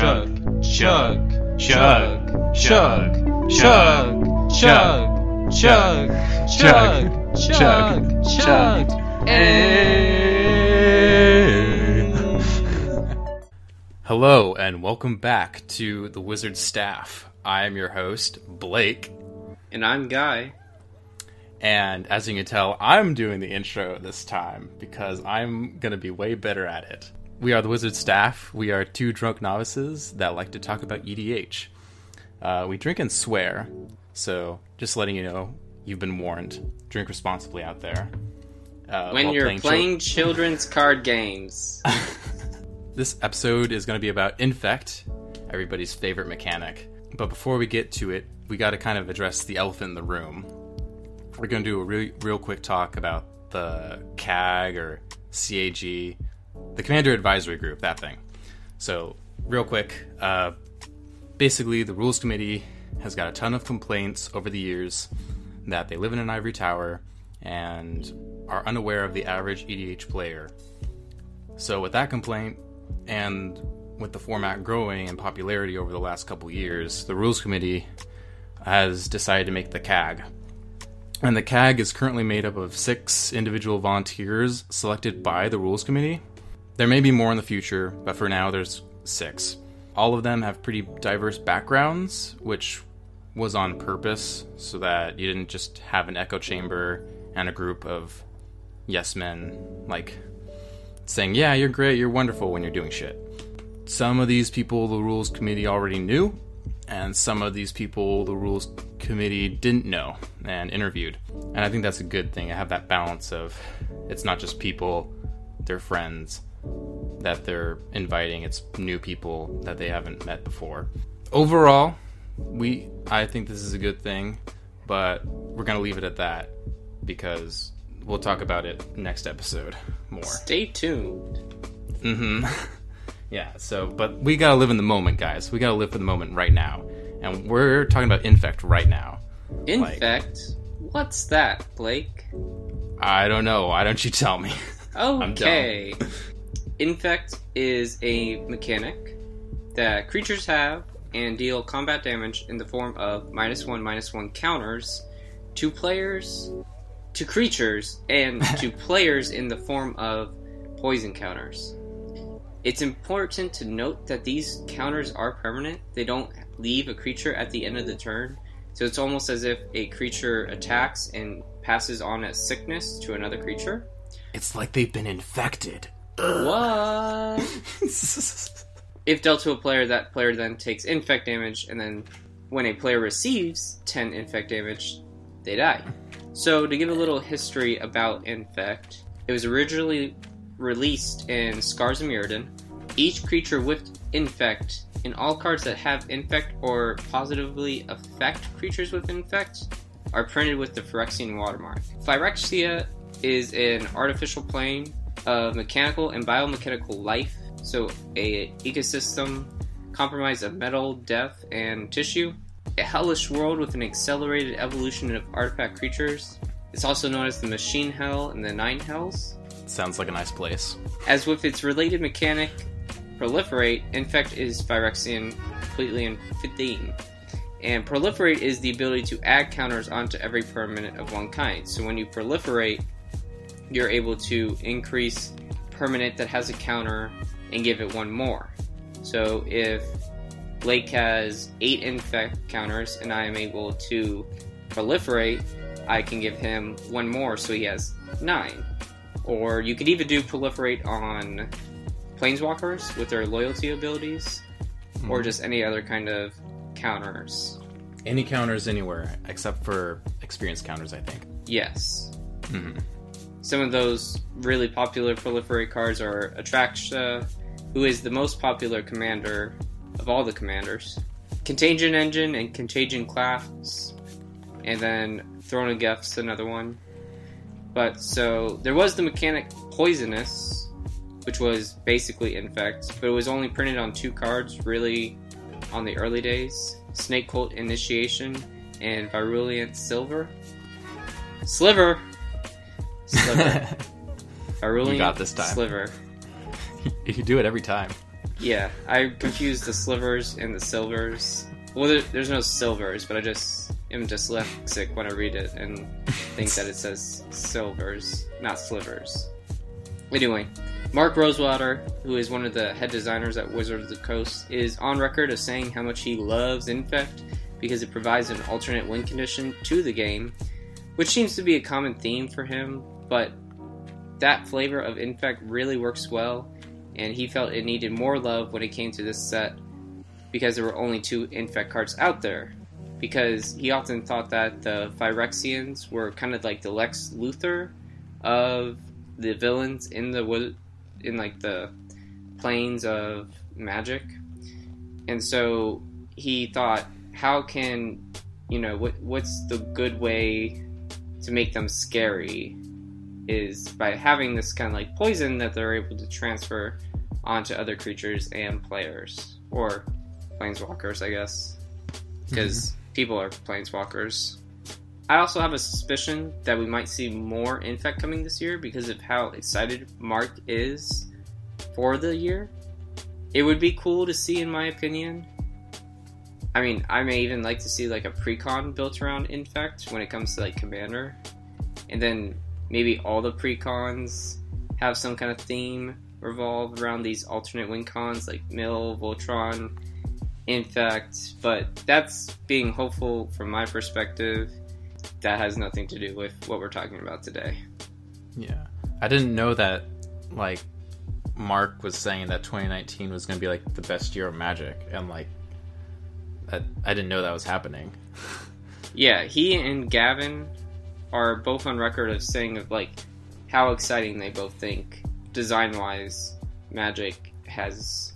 chug, chug, chug, chug, chug, chug, chug, chug, chug, chug, eh. Hello and welcome back to the Wizard Staff. I am your host, Blake, And I'm Guy. and as you can tell, I'm doing the intro this time because I'm going to be way better at it. We are the Wizard Staff. We are two drunk novices that like to talk about EDH. Uh, we drink and swear, so just letting you know, you've been warned. Drink responsibly out there. Uh, When you're chil- playing children's card games. This episode is going to be about Infect, everybody's favorite mechanic. But before we get to it, we got to kind of address the elephant in the room. We're going to do a real, real quick talk about the CAG or CAG, the Commander Advisory Group, that thing. So, real quick, uh, basically, the Rules Committee has got a ton of complaints over the years that they live in an ivory tower and are unaware of the average EDH player. So, with that complaint, and with the format growing in popularity over the last couple years, the Rules Committee has decided to make the CAG. And the CAG is currently made up of six individual volunteers selected by the Rules Committee. There may be more in the future, but for now, there's six. All of them have pretty diverse backgrounds, which was on purpose so that you didn't just have an echo chamber and a group of yes men like saying, Yeah, you're great, you're wonderful when you're doing shit. Some of these people the rules committee already knew, and some of these people the rules committee didn't know and interviewed. And I think that's a good thing. I have that balance of it's not just people, they're friends that they're inviting, it's new people that they haven't met before. Overall, we I think this is a good thing, but we're gonna leave it at that because we'll talk about it next episode more. Stay tuned. Mm-hmm. yeah. So, but we gotta live in the moment, guys. We gotta live for the moment right now, and we're talking about infect right now. Infect? What's that, Blake? I don't know. Why don't you tell me? I'm Okay. Infect is a mechanic that creatures have and deal combat damage in the form of minus one, minus one counters to players, to creatures, and to players in the form of poison counters. It's important to note that these counters are permanent. They don't leave a creature at the end of the turn. So it's almost as if a creature attacks and passes on a sickness to another creature. it's like they've been infected. What? If dealt to a player, that player then takes infect damage, and then when a player receives 10 infect damage, they die. So, to give a little history about infect, it was originally released in Scars of Mirrodin. Each creature with infect, and all cards that have infect or positively affect creatures with infect, are printed with the Phyrexian watermark. Phyrexia is an artificial plane of mechanical and biomechanical life, so a ecosystem compromised of metal, death, and tissue. A hellish world with an accelerated evolution of artifact creatures. It's also known as the Machine Hell and the Nine Hells. Sounds like a nice place. As with its related mechanic, Proliferate, Infect is Phyrexian completely in 15. And Proliferate is the ability to add counters onto every permanent of one kind. So when you proliferate, you're able to increase permanent that has a counter and give it one more. So if Blake has 8 Infect counters and I am able to proliferate, I can give him one more so he has 9. Or you could even do proliferate on planeswalkers with their loyalty abilities, or just any other kind of counters. Any counters anywhere except for experience counters, I think. Yes. Mhm. Some of those really popular proliferate cards are Atraxa, who is the most popular commander of all the commanders, Contagion Engine and Contagion Clasp, and then Throne of Geth's another one. But so there was the mechanic Poisonous, which was basically Infect, but it was only printed on two cards really on the early days Snake Cult Initiation and Virulent Silver. Sliver! Sliver. Virulent You got this time. Sliver. you do it every time. Yeah, I confuse the slivers and the silvers. Well, there, there's no silvers, but I just am dyslexic when I read it and think that it says silvers, not slivers. Anyway, Mark Rosewater, who is one of the head designers at Wizard of the Coast, is on record of saying how much he loves Infect because it provides an alternate win condition to the game, which seems to be a common theme for him, but that flavor of Infect really works well, and he felt it needed more love when it came to this set because there were only two Infect cards out there. Because he often thought that the Phyrexians were kind of like the Lex Luthor of the villains in the in like the planes of magic, and so he thought, how can you know what what's the good way to make them scary is by having this kind of like poison that they're able to transfer onto other creatures and players or planeswalkers, I guess, because mm-hmm. people are planeswalkers. I also have a suspicion that we might see more Infect coming this year because of how excited Mark is for the year. It would be cool to see, in my opinion. I mean, I may even like to see like a precon built around Infect when it comes to like Commander, and then maybe all the precons have some kind of theme revolve around these alternate win cons like Mill, Voltron, Infect. But that's being hopeful from my perspective. That has nothing to do with what we're talking about today. Yeah, I didn't know that. Like Mark was saying that 2019 was going to be like the best year of Magic, and like, I, I didn't know that was happening. yeah, he and Gavin are both on record of saying of like how exciting they both think design wise Magic has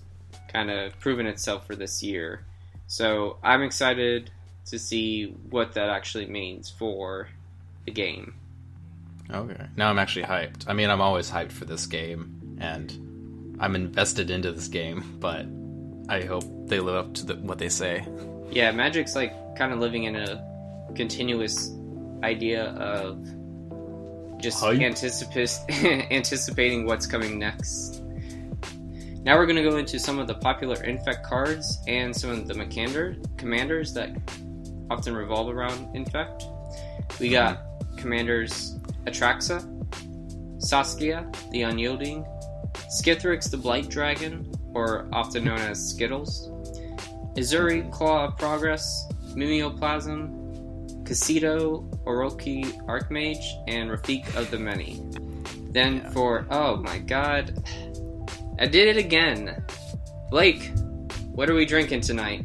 kind of proven itself for this year. So I'm excited to see what that actually means for the game. Okay. Now I'm actually hyped. I mean, I'm always hyped for this game, and I'm invested into this game, but I hope they live up to the, what they say. Yeah, Magic's like kind of living in a continuous idea of just anticipating what's coming next. Now we're going to go into some of the popular Infect cards and some of the Makander, commanders that often revolve around Infect. We got mm-hmm. commanders Atraxa, Saskia, the Unyielding, Skithiryx, the Blight Dragon, or often known as Skittles, Ezuri Claw of Progress, Mimeoplasm, Kaseto, Orochi Archmage, and Rafiq of the Many. Then yeah. for oh my god, I did it again. Blake, what are we drinking tonight?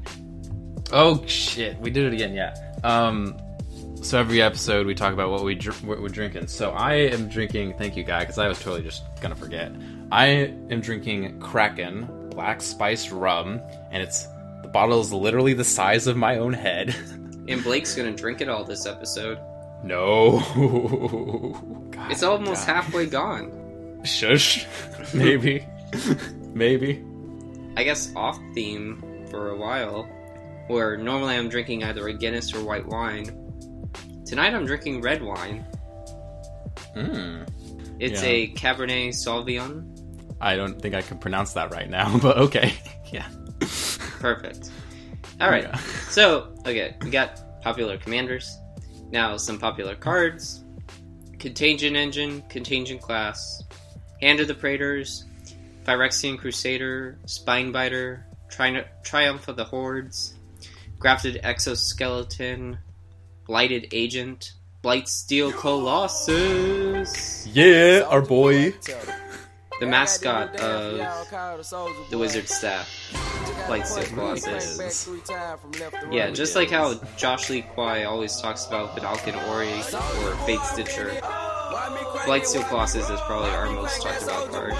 Oh shit, we did it again. Yeah. Um. So every episode we talk about what we dr- what we're drinking. So I am drinking. Thank you, guy, because I was totally just gonna forget. I am drinking Kraken Black Spiced Rum, and it's the bottle is literally the size of my own head. and Blake's gonna drink it all this episode. No. God, it's almost God. halfway gone. Shush. Maybe. Maybe. I guess off theme for a while, where normally I'm drinking either a Guinness or white wine. Tonight I'm drinking red wine. Mm. It's yeah. a Cabernet Sauvignon. I don't think I can pronounce that right now, but okay. yeah. Perfect. All right. Yeah. So, okay, we got popular commanders. Now, some popular cards Contagion Engine, Contagion Clasp, Hand of the Praetors, Phyrexian Crusader, Spinebiter, Tri- Triumph of the Hordes, Grafted Exoskeleton, Blighted Agent, Blightsteel Colossus. Yeah, our boy the mascot of the wizard staff, Blightsteel Colossus. Yeah, just like how Josh Lee Kwai always talks about Vedalken Orrery or Fatestitcher. Blightsteel Colossus is probably our most talked about card.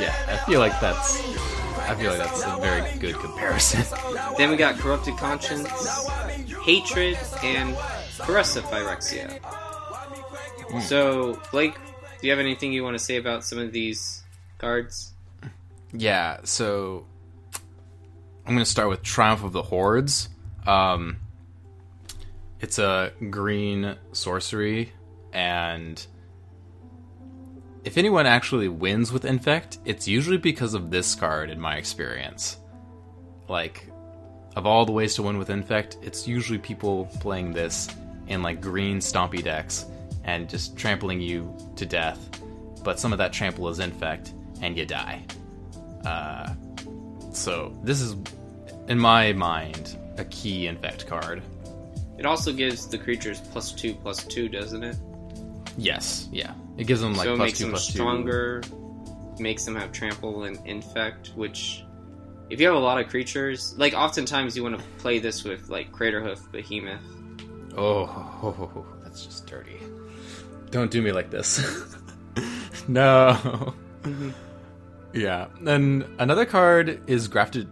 Yeah, I feel like that's I feel like that's a very good comparison. then we got Corrupted Conscience, Hatred, and Caress of Phyrexia. Mm. So, Blake, do you have anything you want to say about some of these cards? Yeah, so I'm going to start with Triumph of the Hordes. Um, it's a green sorcery, and if anyone actually wins with Infect, it's usually because of this card, in my experience. Like, of all the ways to win with Infect, it's usually people playing this in like green stompy decks and just trampling you to death. But some of that trample is Infect, and you die. Uh, so this is, in my mind, a key Infect card. It also gives the creatures plus two plus two, doesn't it? Yes, yeah. It gives them like so it plus makes two them plus two. stronger, makes them have trample and infect, which if you have a lot of creatures, like oftentimes you want to play this with like Craterhoof Behemoth. Oh, that's just dirty. Don't do me like this. no. Mm-hmm. Yeah. Then another card is grafted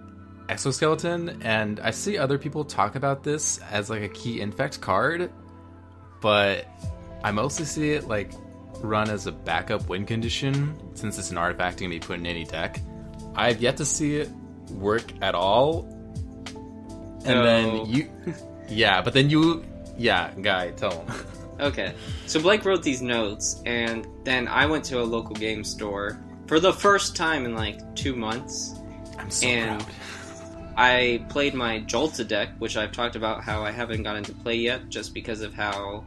exoskeleton, and I see other people talk about this as like a key infect card, but I mostly see it like run as a backup win condition since it's an artifact that can be put in any deck. I've yet to see it work at all. And then you, yeah, but then you, yeah, guy, tell him. Okay, so Blake wrote these notes, and then I went to a local game store for the first time in like two months. I'm so And- proud. I played my Ghalta deck, which I've talked about how I haven't gotten to play yet, just because of how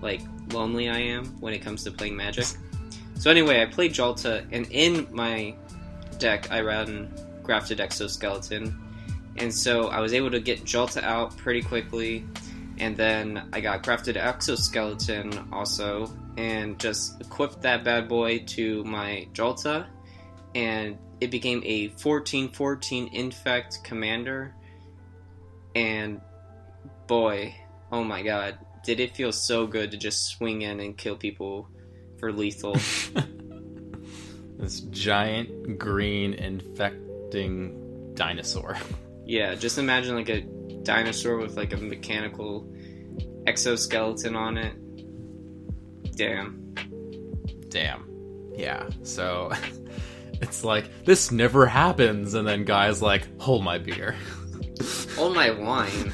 like lonely I am when it comes to playing Magic. So anyway, I played Ghalta, and in my deck, I ran Grafted Exoskeleton, and so I was able to get Ghalta out pretty quickly, and then I got Grafted Exoskeleton also, and just equipped that bad boy to my Ghalta, and it became a 14-14 infect commander. And boy oh my god did it feel so good to just swing in and kill people for lethal. This giant green infecting dinosaur. yeah just imagine like a dinosaur with like a mechanical exoskeleton on it damn Damn. Yeah. So it's like this never happens, and then guys like hold my beer. hold my wine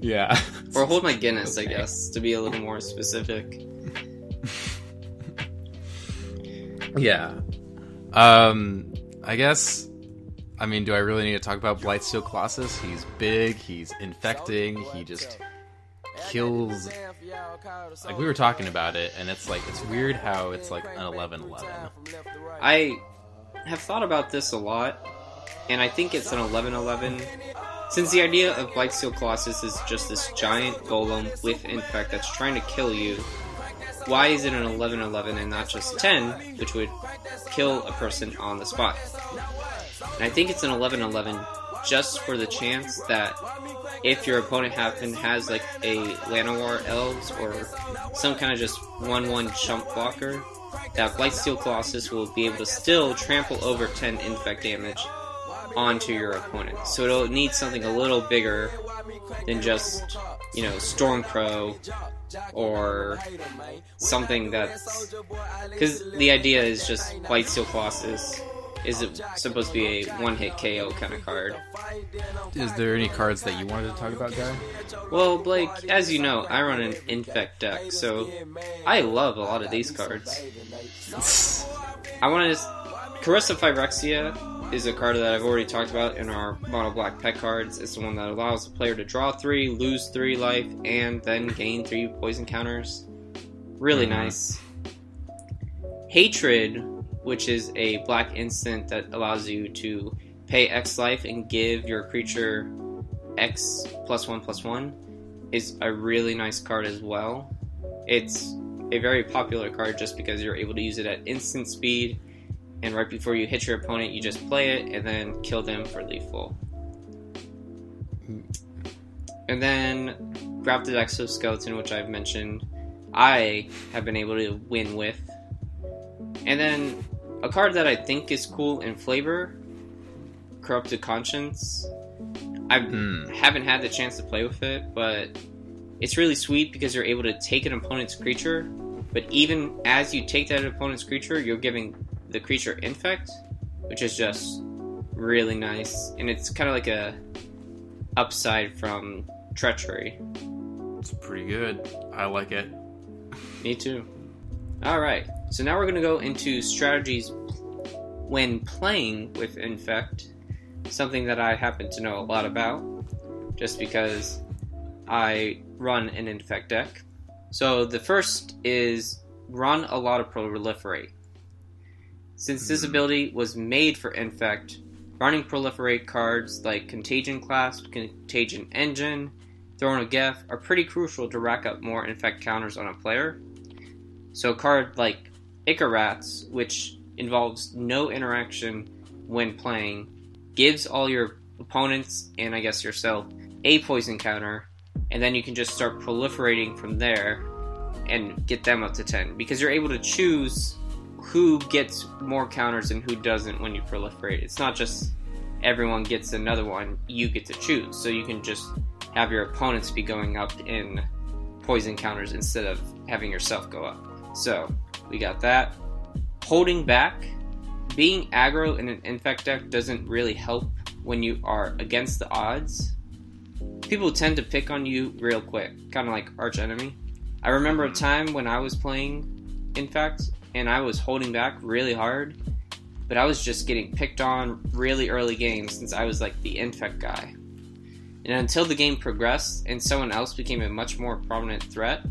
yeah. or hold my guinness i guess to be a little more specific Yeah. Um. I guess. I mean, do I really need to talk about Blightsteel Colossus? He's big. He's infecting. He just kills. Like we were talking about it, and it's like it's weird how it's like an 11-11. I have thought about this a lot, and I think it's an 11-11. Since the idea of Blightsteel Colossus is just this giant golem with infect that's trying to kill you, why is it an 11-11 and not just 10, which would kill a person on the spot? And I think it's an 11-11 just for the chance that if your opponent happen has like a Llanowar Elves or some kind of just 1-1 chump blocker, that Blightsteel Colossus will be able to still trample over 10 infect damage onto your opponent. So it'll need something a little bigger than just, you know, Stormcrow or something that's. Because the idea is just Blightsteel Colossus is it supposed to be a one hit KO kind of card. Is there any cards that you wanted to talk about, guy? Well, Blake, as you know, I run an infect deck, so I love a lot of these cards. I want to. Caress of Phyrexia is a card that I've already talked about in our mono black pet cards. It's the one that allows the player to draw three, lose three life, and then gain three poison counters. Really Mhm. nice. Hatred, which is a black instant that allows you to pay X life and give your creature X plus one plus one, is a really nice card as well. It's a very popular card just because you're able to use it at instant speed, and right before you hit your opponent, you just play it and then kill them for lethal. And then Grafted Exoskeleton, which I've mentioned, I have been able to win with. And then a card that I think is cool in flavor, Corrupted Conscience. I Hmm. haven't had the chance to play with it, but it's really sweet because you're able to take an opponent's creature, but even as you take that opponent's creature, you're giving the creature infect, which is just really nice, and it's kind of like a upside from treachery. It's pretty good. I like it. Me too. All right, So now we're going to go into strategies when playing with Infect, something that I happen to know a lot about, just because I run an Infect deck. So the first is run a lot of Proliferate. Since this hmm. ability was made for Infect, running Proliferate cards like Contagion Clasp, Contagion Engine, Throne of Geth are pretty crucial to rack up more Infect counters on a player. So a card like Ichor Rats, which involves no interaction when playing, gives all your opponents and I guess yourself a poison counter, and then you can just start proliferating from there and get them up to 10 because you're able to choose who gets more counters and who doesn't when you proliferate. It's not just everyone gets another one, you get to choose. So you can just have your opponents be going up in poison counters instead of having yourself go up. So we got that. Holding back, being aggro in an infect deck doesn't really help when you are against the odds. People tend to pick on you real quick, kind of like arch enemy. I remember a time when I was playing Infect and I was holding back really hard, but I was just getting picked on really early games since I was like the Infect guy. And until the game progressed and someone else became a much more prominent threat,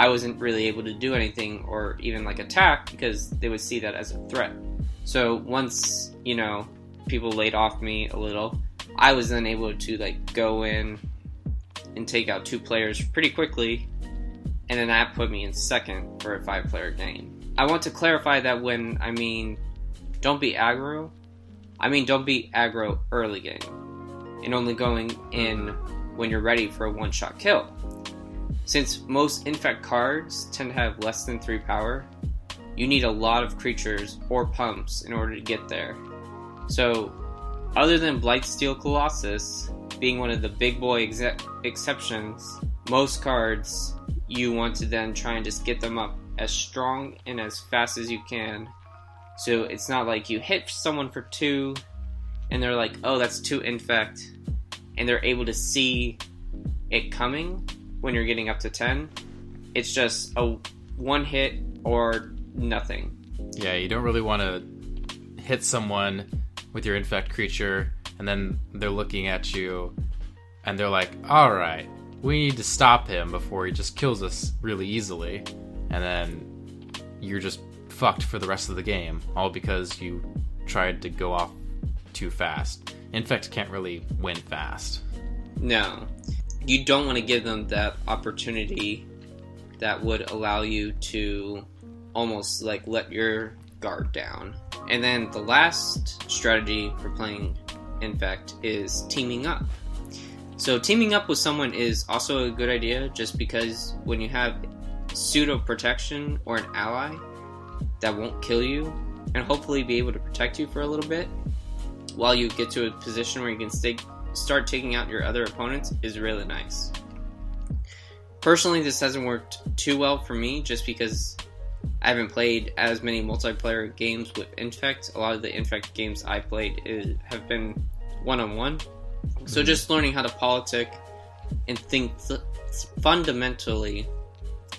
I wasn't really able to do anything or even like attack because they would see that as a threat. So once, you know, people laid off me a little, I was then able to like go in and take out two players pretty quickly, and then that put me in second for a five player game. I want to clarify that when I mean don't be aggro, I mean don't be aggro early game and only going in when you're ready for a one shot kill. Since most infect cards tend to have less than 3 power, you need a lot of creatures or pumps in order to get there. So, other than Blightsteel Colossus being one of the big boy ex- exceptions, most cards you want to then try and just get them up as strong and as fast as you can. So it's not like you hit someone for two and they're like, oh, that's two infect, and they're able to see it coming when you're getting up to 10. It's just a one hit or nothing. Yeah, you don't really want to hit someone with your infect creature and then they're looking at you and they're like, all right, we need to stop him before he just kills us really easily. And then you're just fucked for the rest of the game, all because you tried to go off too fast. Infect can't really win fast. No. You don't want to give them that opportunity that would allow you to almost like let your guard down. And then the last strategy for playing Infect is teaming up. So teaming up with someone is also a good idea just because when you have pseudo protection or an ally that won't kill you and hopefully be able to protect you for a little bit while you get to a position where you can stay, start taking out your other opponents is really nice. Personally, this hasn't worked too well for me just because I haven't played as many multiplayer games with Infect. A lot of the Infect games I played is, have been one on one. So mm-hmm. just learning how to politic and think th- fundamentally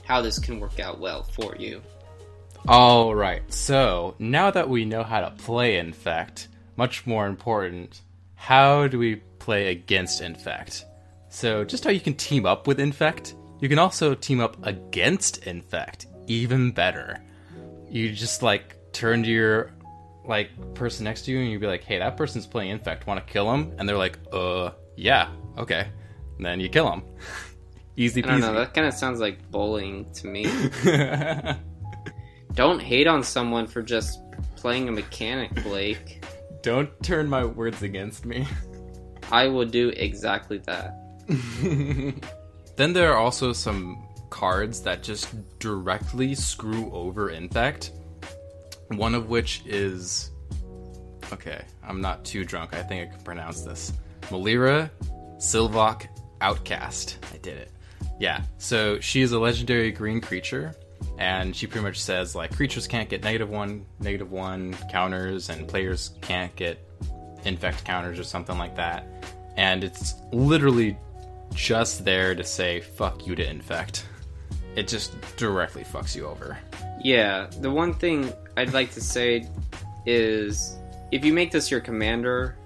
how this can work out well for you. All right. So now that we know how to play Infect, much more important, how do we play against Infect? So just how you can team up with Infect, you can also team up against Infect. Even better. You just like turn to your like person next to you and you'd be like, "Hey, that person's playing Infect. Want to kill him?" And they're like, "Uh, yeah, okay." And then you kill him. Easy peasy. I don't know. That kind of sounds like bullying to me. don't hate on someone for just playing a mechanic, Blake. Don't turn my words against me. I will do exactly that. then there are also some cards that just directly screw over Infect. One of which is. Okay, I'm not too drunk. I think I can pronounce this. Melira Sylvok Outcast. I did it. Yeah, so she is a legendary green creature, and she pretty much says like creatures can't get negative one, negative one counters, and players can't get infect counters or something like that. And it's literally just there to say fuck you to infect. It just directly fucks you over. Yeah, the one thing I'd like to say is if you make this your commander,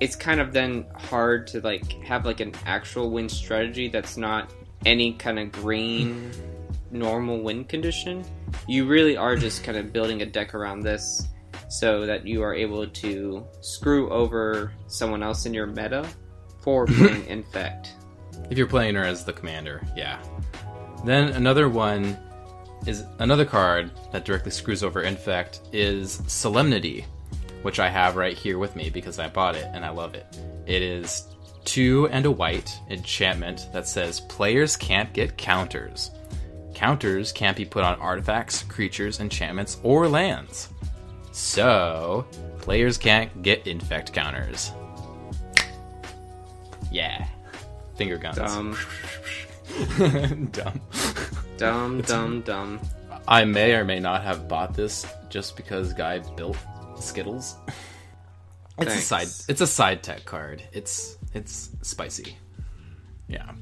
it's kind of then hard to like have like an actual win strategy that's not any kind of green normal win condition. You really are just kind of building a deck around this so that you are able to screw over someone else in your meta for playing infect. If you're playing her as the commander, yeah. Then another one is another card that directly screws over infect is Solemnity, which I have right here with me because I bought it and I love it. It is two and a white enchantment that says players can't get counters. Counters can't be put on artifacts, creatures, enchantments, or lands. So, players can't get infect counters. Yeah. Finger guns. Dumb, Dumb. dumb, dumb, dumb. I may or may not have bought this just because guy built Skittles. It's Thanks. a side it's a side tech card. It's it's spicy. Yeah.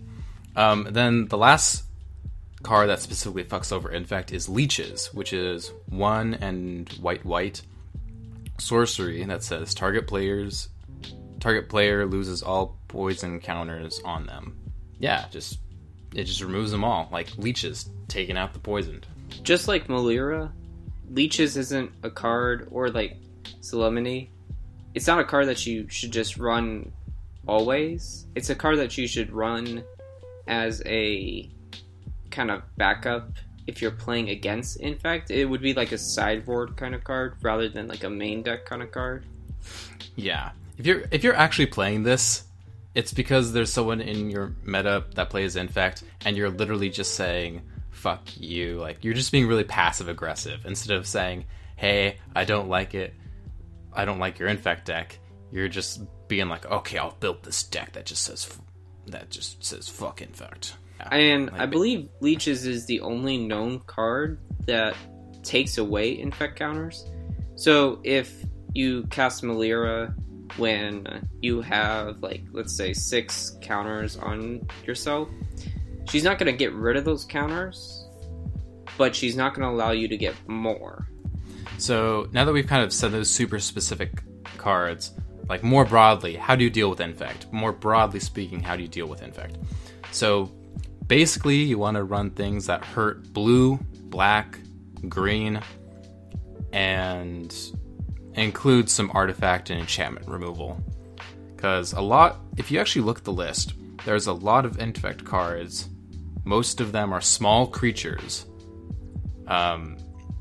Um, then the last card that specifically fucks over infect is leeches, which is one and white white sorcery that says target players target player loses all poison counters on them. Yeah, just it just removes them all, like leeches taking out the poisoned. Just like Melira, Leeches isn't a card, or like Solemnity. It's not a card that you should just run always. It's a card that you should run as a kind of backup if you're playing against Infect. It would be like a sideboard kind of card rather than like a main deck kind of card. Yeah. If you're if you're actually playing this, it's because there's someone in your meta that plays infect and you're literally just saying fuck you. Like you're just being really passive aggressive instead of saying, "Hey, I don't like it. I don't like your infect deck." You're just being like, "Okay, I'll build this deck that just says that just says fuck infect." And I believe Leeches is the only known card that takes away infect counters. So if you cast Melira when you have like let's say six counters on yourself, she's not going to get rid of those counters, but she's not going to allow you to get more. So now that we've kind of said those super specific cards, like more broadly, how do you deal with infect? More broadly speaking, how do you deal with infect? So basically, you want to run things that hurt blue, black, green, and include some artifact and enchantment removal. Because a lot, if you actually look at the list, there's a lot of infect cards. Most of them are small creatures. Um,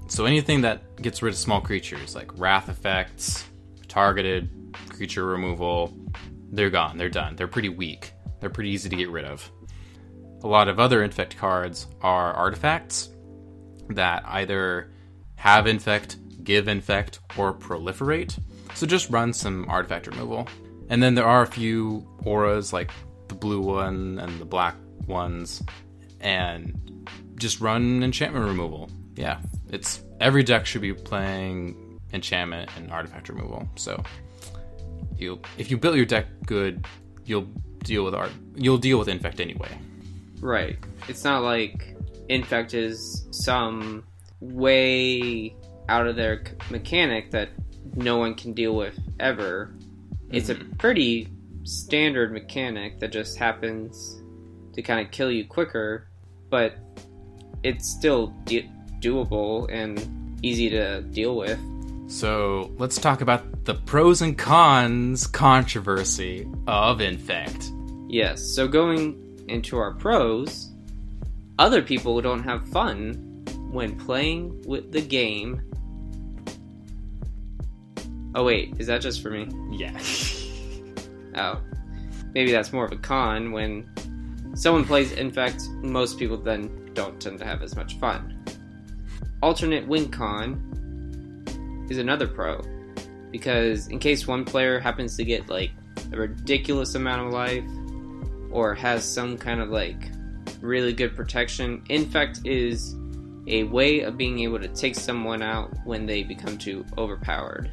so anything that gets rid of small creatures, like wrath effects, targeted creature removal, they're gone. They're done. They're pretty weak. They're pretty easy to get rid of. A lot of other infect cards are artifacts that either have infect, give infect, or proliferate. So just run some artifact removal. And then there are a few auras like the blue one and the black ones, and just run enchantment removal. Yeah, it's every deck should be playing enchantment and artifact removal. So you if you build your deck good, you'll deal with art. You'll deal with infect anyway. Right. It's not like Infect is some way out of their mechanic that no one can deal with ever. It's a mm-hmm. pretty standard mechanic that just happens to kind of kill you quicker, but it's still de- doable and easy to deal with. So let's talk about the pros and cons controversy of infect. Yes, so going into our pros, other people don't have fun when playing with the game. Oh, wait, is that just for me? Yeah. Oh. Maybe that's more of a con when someone plays Infect, most people then don't tend to have as much fun. Alternate win con is another pro. Because in case one player happens to get like a ridiculous amount of life or has some kind of like really good protection, Infect is a way of being able to take someone out when they become too overpowered.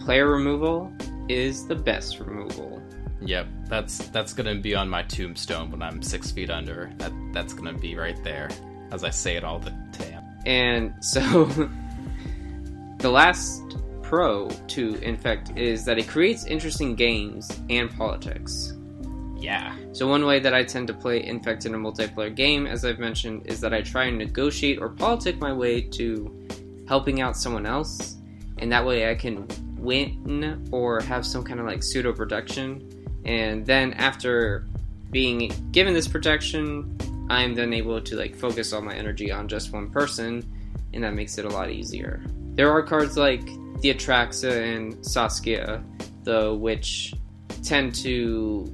Player removal is the best removal. Yep, that's that's gonna be on my tombstone when I'm six feet under. That that's gonna be right there as I say it all the time. And so, the last pro to Infect is that it creates interesting games and politics. Yeah. So, one way that I tend to play Infect in a multiplayer game, as I've mentioned, is that I try and negotiate or politic my way to helping out someone else, and that way I can win or have some kind of like pseudo protection. And then, after being given this protection, I'm then able to like focus all my energy on just one person, and that makes it a lot easier. There are cards like the Atraxa and Saskia, though, which tend to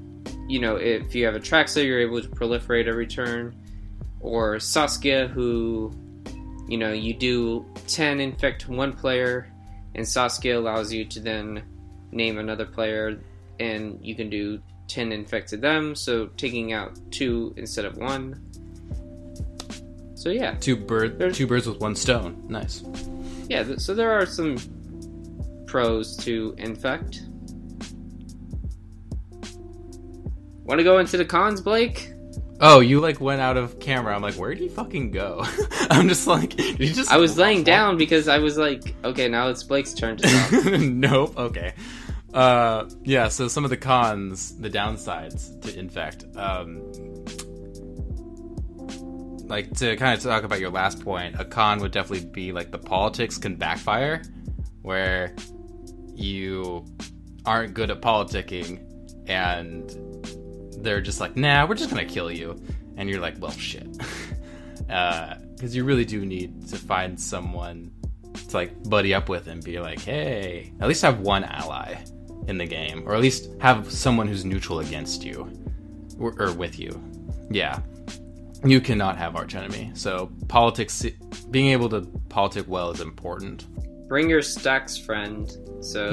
you know, if you have Atraxa, you're able to proliferate every turn. Or Saskia, who, you know, you do 10 infect one player, and Saskia allows you to then name another player, and you can do 10 infected them, so taking out two instead of one. So yeah, Two bird, There's- two birds with one stone. Nice. yeah. So there are some pros to infect. Want to go into the cons, Blake? Oh, you like went out of camera. I'm like, where did he fucking go? I'm just like, you just? I was laying down because I was like, okay, now it's Blake's turn to talk. nope. Okay. Uh, yeah. So some of the cons, the downsides to infect. Um, like to kind of talk about your last point, a con would definitely be like the politics can backfire, where you aren't good at politicking, and they're just like, nah, we're just gonna kill you, and you're like, well, shit, uh, because you really do need to find someone to like buddy up with and be like, hey, at least have one ally in the game, or at least have someone who's neutral against you or, or with you. Yeah, you cannot have arch enemy. So politics, being able to politic well is important. Bring your stacks friend, so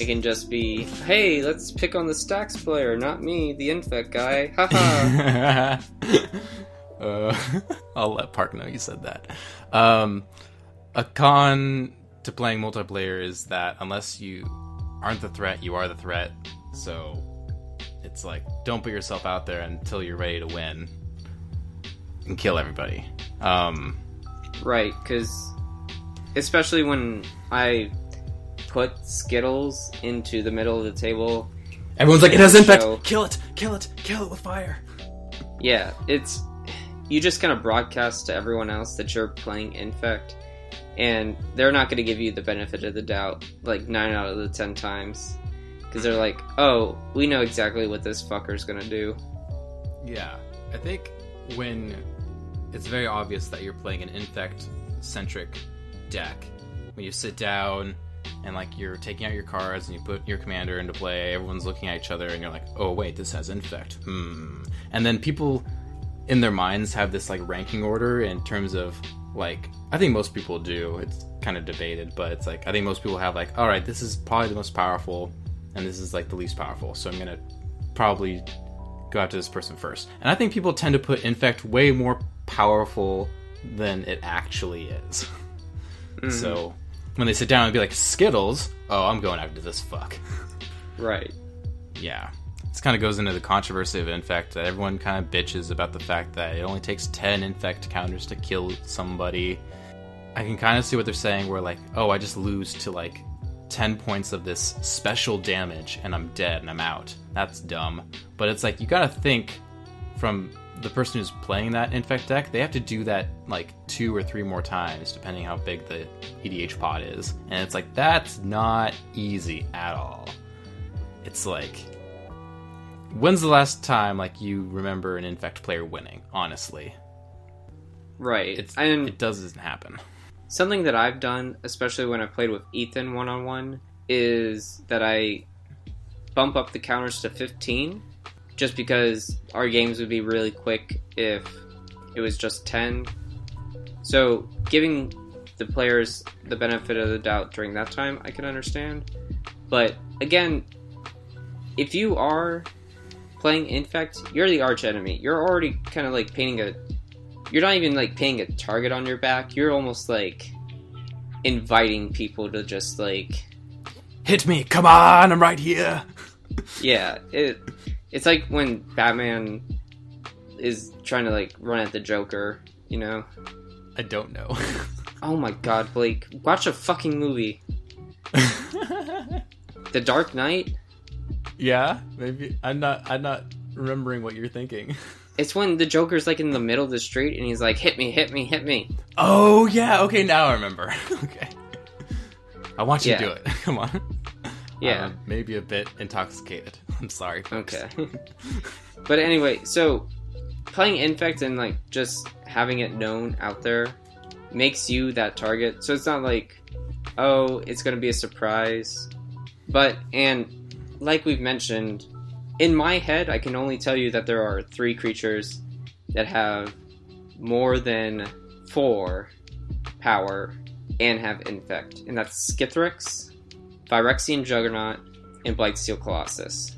it can just be, hey, let's pick on the stacks player, not me, the infect guy. Haha. uh, I'll let Park know you said that. Um, a con to playing multiplayer is that unless you aren't the threat, you are the threat. So it's like don't put yourself out there until you're ready to win and kill everybody. Um, right, because especially when I put Skittles into the middle of the table, everyone's like, it has infect. so- Kill it! Kill it! Kill it with fire! yeah, it's you just kind of broadcast to everyone else that you're playing infect, and they're not going to give you the benefit of the doubt like nine out of the ten times, because they're like, oh, we know exactly what this fucker's going to do. Yeah, I think when it's very obvious that you're playing an infect centric deck, when you sit down and like you're taking out your cards and you put your commander into play, everyone's looking at each other and you're like, oh wait, this has infect. Hmm. And then people in their minds have this like ranking order in terms of like I think most people do. It's kind of debated, but it's like I think most people have like, all right, this is probably the most powerful, and this is like the least powerful. So I'm gonna probably go after this person first. And I think people tend to put infect way more powerful than it actually is. Mhm. So when they sit down and be like Skittles, oh, I'm going after this fuck. Right. Yeah. This kind of goes into the controversy of infect that everyone kind of bitches about the fact that it only takes 10 infect counters to kill somebody. I can kind of see what they're saying where like, oh, I just lose to like 10 points of this special damage and I'm dead and I'm out. That's dumb. But it's like you got to think from the person who's playing that infect deck, they have to do that like two or three more times depending how big the EDH pot is. And it's like that's not easy at all. It's like when's the last time like you remember an infect player winning honestly Right. it's and it doesn't happen Something that I've done, especially when I played with Ethan one on one, is that I bump up the counters to 15 just because our games would be really quick if it was just 10. So, giving the players the benefit of the doubt during that time, I can understand. But again, if you are playing Infect, you're the arch enemy. You're already kind of like painting a you're not even like painting a target on your back. You're almost like inviting people to just like hit me come on i'm right here yeah, it it's like when Batman is trying to like run at the Joker, you know? I don't know. Oh my god, Blake. Watch a fucking movie. The Dark Knight? yeah, maybe I'm not. I'm not remembering what you're thinking. It's when the Joker's like in the middle of the street and he's like, hit me, hit me, hit me. Oh yeah. Okay, now I remember. okay. I want you to do it. Come on. Yeah. I'm maybe a bit intoxicated. I'm sorry. folks. Okay. but anyway, so playing Infect and like just having it known out there makes you that target. So it's not like, oh, it's going to be a surprise. But, and like we've mentioned, in my head, I can only tell you that there are three creatures that have more than four power and have Infect. And that's Skithiryx, Phyrexian Juggernaut, and Blightsteel Colossus.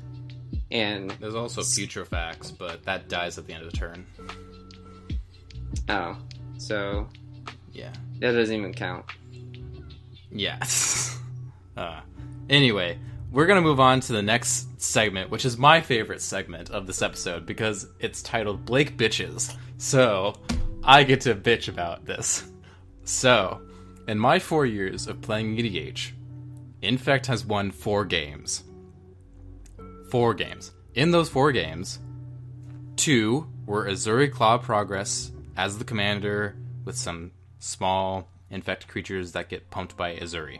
And There's also Putrefax, but that dies at the end of the turn. Oh, so Yeah. that doesn't even count. Yes. uh, anyway, we're to move on to the next segment, which is my favorite segment of this episode because it's titled Blake Bitches. So, I get to bitch about this. So, in my four years of playing EDH, Infect has won four games. Four games. In those four games, two were Ezuri Claw Progress as the commander with some small infect creatures that get pumped by Ezuri.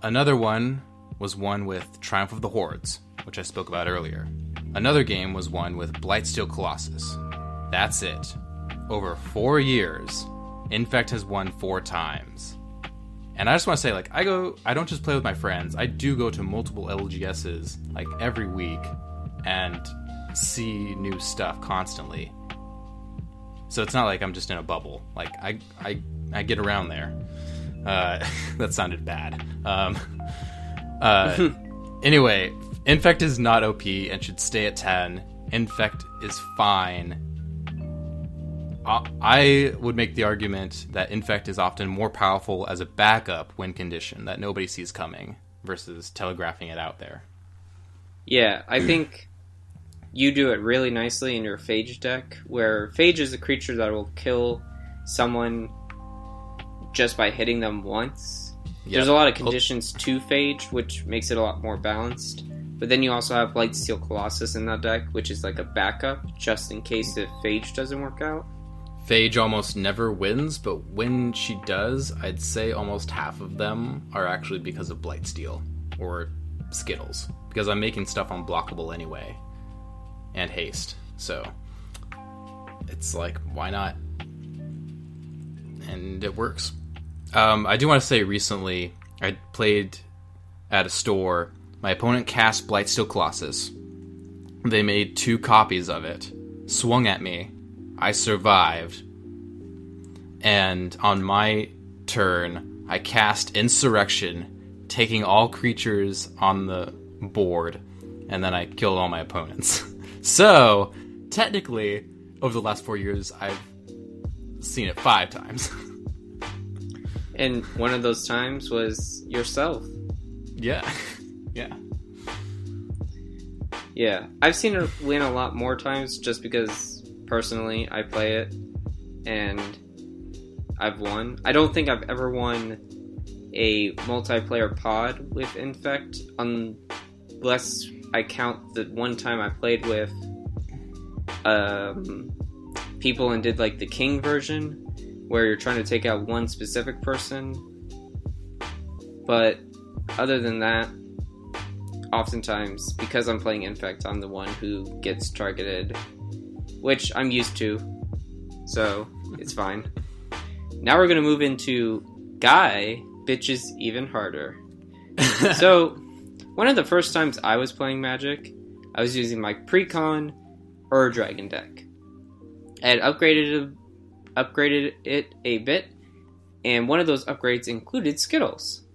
Another one was one with Triumph of the Hordes, which I spoke about earlier. Another game was one with Blightsteel Colossus. That's it. Over four years, Infect has won four times. And I just want to say, like, I go, I don't just play with my friends. I do go to multiple LGSs like every week and see new stuff constantly. So it's not like I'm just in a bubble. Like I, I, I get around there. Uh, that sounded bad. Um, uh, anyway, Infect is not OP and should stay at 10. Infect is fine. I- would make the argument that Infect is often more powerful as a backup win condition that nobody sees coming versus telegraphing it out there. Yeah, I think you do it really nicely in your Phage deck, where Phage is a creature that will kill someone just by hitting them once. There's a lot of oh. conditions to Phage, which makes it a lot more balanced. But then you also have Blightsteel Colossus in that deck, which is like a backup just in case if Phage doesn't work out. Phage almost never wins, but when she does, I'd say almost half of them are actually because of Blightsteel or Skittles. Because I'm making stuff unblockable anyway. And haste. So it's like, why not? And it works. Um, I do want to say recently, I played at a store. My opponent cast Blightsteel Colossus. They made two copies of it, swung at me, I survived. And on my turn, I cast Insurrection, taking all creatures on the board, and then I killed all my opponents. so, technically, over the last four years, I've seen it five times. And one of those times was yourself. yeah. Yeah. Yeah, I've seen her win a lot more times just because personally I play it and I've won. I don't think I've ever won a multiplayer pod with Infect unless I count the one time I played with um, people and did like the King version where you're trying to take out one specific person. But other than that, oftentimes because I'm playing Infect, I'm the one who gets targeted, which I'm used to, so it's fine. Now we're gonna move into Guy bitches even harder. so, one of the first times I was playing Magic, I was using my Precon Ur Dragon deck. I had upgraded upgraded it a bit, and one of those upgrades included Skittles.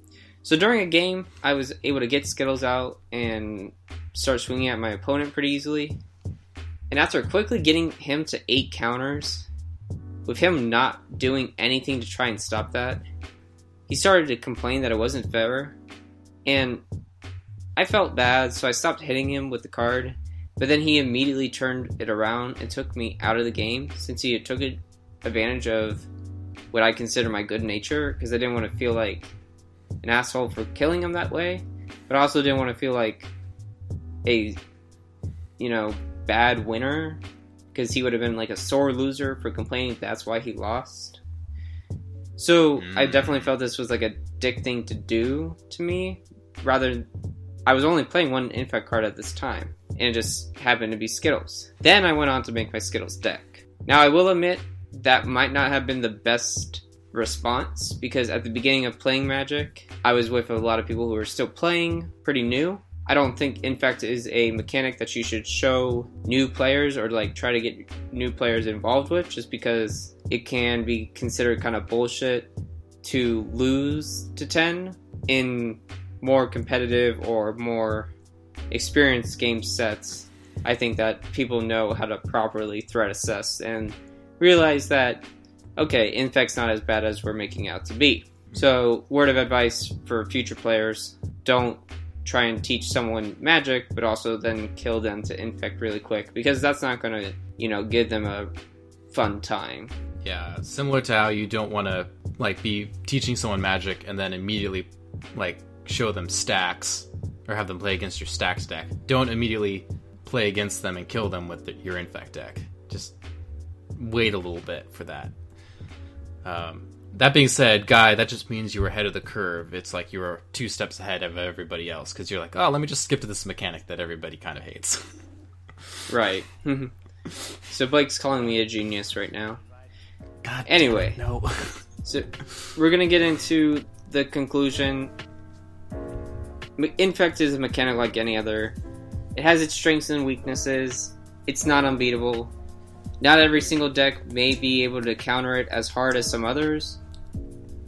So during a game, I was able to get Skittles out and start swinging at my opponent pretty easily. And after quickly getting him to eight counters, with him not doing anything to try and stop that, he started to complain that it wasn't fair. And I felt bad, so I stopped hitting him with the card. But then he immediately turned it around and took me out of the game since he took advantage of what I consider my good nature because I didn't want to feel like an asshole for killing him that way, but I also didn't want to feel like a you know bad winner because he would have been like a sore loser for complaining that's why he lost. So mm. I definitely felt this was like a dick thing to do to me. Rather, I was only playing one infect card at this time, and it just happened to be Skittles. Then I went on to make my Skittles deck. Now I will admit that might not have been the best response because at the beginning of playing Magic, I was with a lot of people who were still playing, pretty new. I don't think Infect is a mechanic that you should show new players or like try to get new players involved with just because it can be considered kind of bullshit to lose to 10 in more competitive or more experienced game sets. I think that people know how to properly threat assess and realize that okay, Infect's not as bad as we're making out to be. So, word of advice for future players don't try and teach someone magic, but also then kill them to infect really quick because that's not going to, you know, give them a fun time. Yeah, similar to how you don't want to like be teaching someone magic and then immediately like show them stacks or have them play against your stacks deck. Don't immediately play against them and kill them with the, your infect deck. Just wait a little bit for that. Um, that being said, guy, that just means you were ahead of the curve. It's like you were two steps ahead of everybody else because you're like, oh, let me just skip to this mechanic that everybody kind of hates. right. Mm-hmm. so Blake's calling me a genius right now. God. Anyway, no. so we're gonna get into the conclusion. Infect is a mechanic like any other. It has its strengths and weaknesses. It's not unbeatable. Not every single deck may be able to counter it as hard as some others,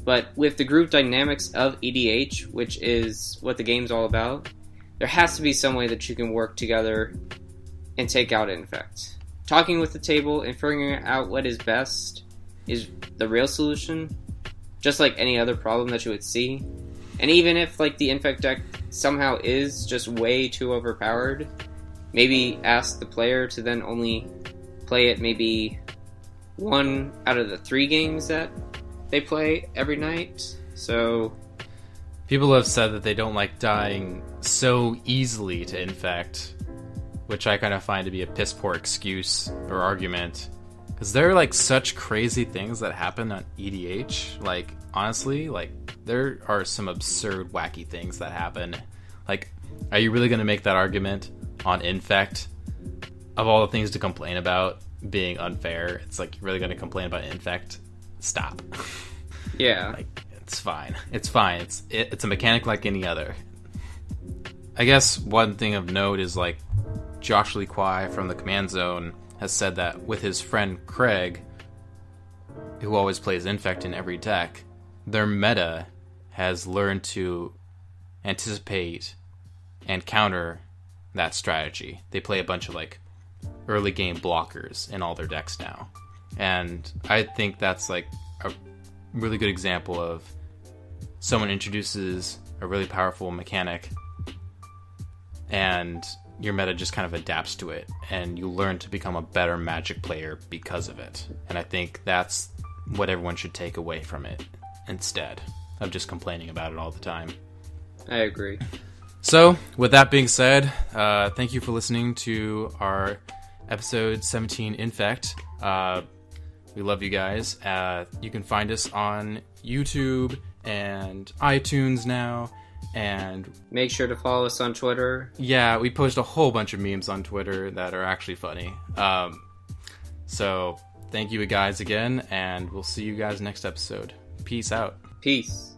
but with the group dynamics of EDH, which is what the game's all about, there has to be some way that you can work together and take out Infect. Talking with the table and figuring out what is best is the real solution, just like any other problem that you would see. And even if like the Infect deck somehow is just way too overpowered, maybe ask the player to then only play it maybe one out of the three games that they play every night. So people have said that they don't like dying so easily to infect, which I kind of find to be a piss poor excuse or argument. Because there are like such crazy things that happen on EDH. Like honestly, like there are some absurd, wacky things that happen. Like, are you really going to make that argument on infect of all the things to complain about being unfair, it's like you're really going to complain about infect. Stop. Yeah. like it's fine. It's fine. It's it, it's a mechanic like any other. I guess one thing of note is like Josh Lee Kwai from the Command Zone has said that with his friend Craig, who always plays Infect in every deck, their meta has learned to anticipate and counter that strategy. They play a bunch of like early game blockers in all their decks now. And I think that's like a really good example of someone introduces a really powerful mechanic and your meta just kind of adapts to it and you learn to become a better magic player because of it. And I think that's what everyone should take away from it instead of just complaining about it all the time. I agree. So, with that being said, uh, thank you for listening to our episode 17 Infect. Uh, we love you guys. Uh, you can find us on YouTube and iTunes now. And make sure to follow us on Twitter. Yeah, we post a whole bunch of memes on Twitter that are actually funny. Um, so thank you guys again, and we'll see you guys next episode. Peace out. Peace.